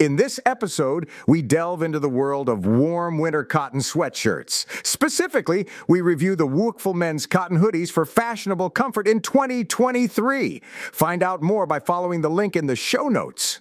In this episode, we delve into the world of warm winter cotton sweatshirts. Specifically, we review the Wouikfl men's cotton hoodies for fashionable comfort in 2023. Find out more by following the link in the show notes.